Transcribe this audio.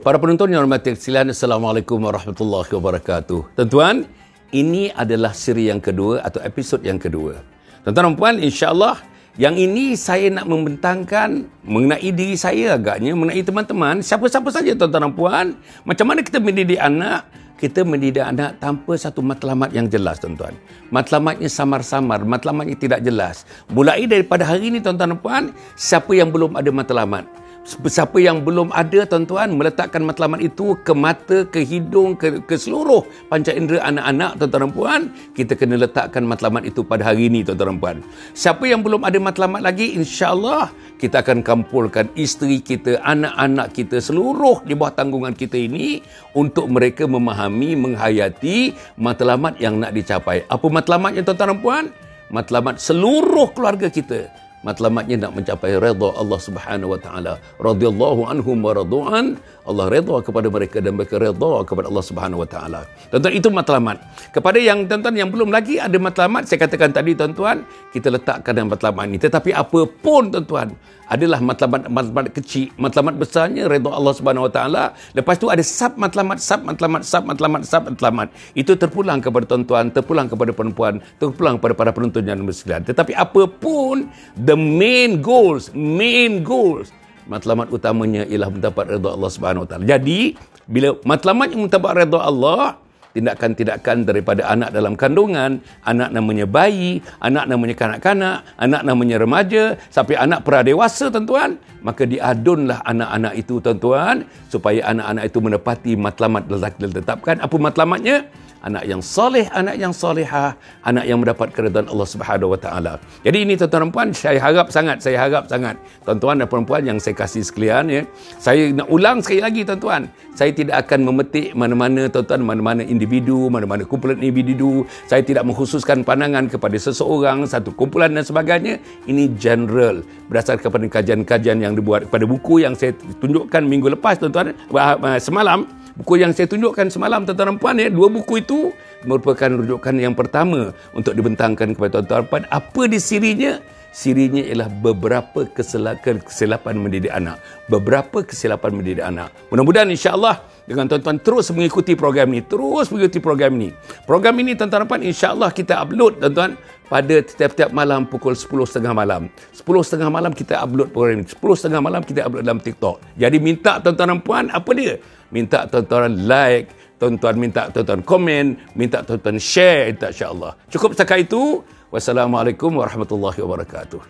Para penonton yang hormati sekalian, Assalamualaikum warahmatullahi wabarakatuh. Tuan-tuan, ini adalah siri yang kedua atau episod yang kedua. Tuan-tuan dan puan, insya-Allah yang ini saya nak membentangkan mengenai diri saya agaknya, mengenai teman-teman, siapa-siapa saja tuan-tuan dan puan, macam mana kita mendidik anak, kita mendidik anak tanpa satu matlamat yang jelas tuan-tuan. Matlamatnya samar-samar, matlamatnya tidak jelas. Mulai daripada hari ini tuan-tuan dan puan, siapa yang belum ada matlamat, Siapa yang belum ada tuan-tuan meletakkan matlamat itu ke mata, ke hidung, ke, ke seluruh panca indera anak-anak tuan-tuan dan puan, kita kena letakkan matlamat itu pada hari ini tuan-tuan dan puan. Siapa yang belum ada matlamat lagi, insya-Allah kita akan kampulkan isteri kita, anak-anak kita seluruh di bawah tanggungan kita ini untuk mereka memahami, menghayati matlamat yang nak dicapai. Apa matlamatnya tuan-tuan dan puan? Matlamat seluruh keluarga kita matlamatnya nak mencapai redha Allah Subhanahu wa taala. Radhiyallahu anhum wa radu'an Allah redha kepada mereka dan mereka redha kepada Allah Subhanahu wa taala. Tuan-tuan itu matlamat. Kepada yang tuan-tuan yang belum lagi ada matlamat saya katakan tadi tuan-tuan kita letakkan dalam matlamat ini. Tetapi apa pun tuan-tuan adalah matlamat matlamat kecil matlamat besarnya redha Allah Subhanahu wa taala. Lepas tu ada sub matlamat sub matlamat sub matlamat sub matlamat itu terpulang kepada tuan-tuan terpulang kepada perempuan terpulang kepada para penonton yang bersekalian tetapi apa pun the main goals, main goals. Matlamat utamanya ialah mendapat redha Allah Subhanahu Wa Taala. Jadi, bila matlamat yang mendapat redha Allah, tindakan-tindakan daripada anak dalam kandungan, anak namanya bayi, anak namanya kanak-kanak, anak namanya remaja, sampai anak pradewasa tuan-tuan, maka diadunlah anak-anak itu tuan-tuan supaya anak-anak itu menepati matlamat yang ditetapkan. Apa matlamatnya? Anak yang soleh, anak yang solehah, anak yang mendapat keridhaan Allah Subhanahu wa taala. Jadi ini tuan-tuan dan puan, saya harap sangat, saya harap sangat tuan-tuan dan puan-puan yang saya kasih sekalian ya. Saya nak ulang sekali lagi tuan-tuan. Saya tidak akan memetik mana-mana tuan-tuan, mana-mana individu, mana-mana kumpulan individu. Saya tidak mengkhususkan pandangan kepada seseorang, satu kumpulan dan sebagainya. Ini general berdasarkan kepada kajian-kajian yang dibuat pada buku yang saya tunjukkan minggu lepas tuan-tuan semalam Buku yang saya tunjukkan semalam tuan-tuan dan puan ya, dua buku itu merupakan rujukan yang pertama untuk dibentangkan kepada tuan-tuan dan puan. Apa di sirinya? Sirinya ialah beberapa kesilapan, kesilapan mendidik anak. Beberapa kesilapan mendidik anak. Mudah-mudahan insya-Allah dengan tuan-tuan terus mengikuti program ini, terus mengikuti program ini. Program ini tuan-tuan dan puan insya-Allah kita upload tuan-tuan pada setiap-tiap malam pukul 10.30 malam. 10.30 malam kita upload program ini. 10.30 malam kita upload dalam TikTok. Jadi minta tuan-tuan dan puan apa dia? Minta tuan-tuan like, tuan-tuan minta tuan-tuan komen, minta tuan-tuan share insya-Allah. Cukup setakat itu. Wassalamualaikum warahmatullahi wabarakatuh.